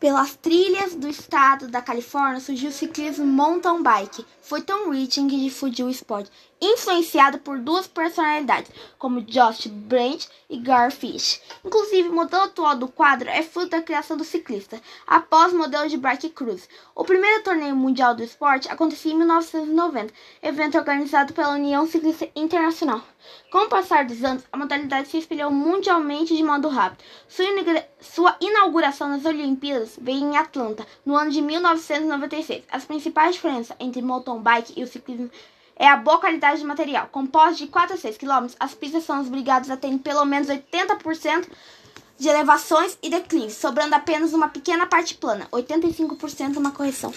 Pelas trilhas do estado da Califórnia surgiu o ciclismo mountain bike. Foi Tom Riching que difundiu o esporte, influenciado por duas personalidades, como Josh Brandt e Gar Fish. Inclusive, o modelo atual do quadro é fruto da criação do ciclista, após o modelo de bike cruise. O primeiro torneio mundial do esporte acontecia em 1990, evento organizado pela União Ciclista Internacional. Com o passar dos anos, a modalidade se espalhou mundialmente de modo rápido. Sua inauguração nas Olimpíadas veio em Atlanta, no ano de 1996. As principais diferenças entre mountain bike e o ciclismo é a boa qualidade de material. Composto de 4 a 6 km, as pistas são obrigadas a ter pelo menos 80% de elevações e declives, sobrando apenas uma pequena parte plana, 85% uma correção.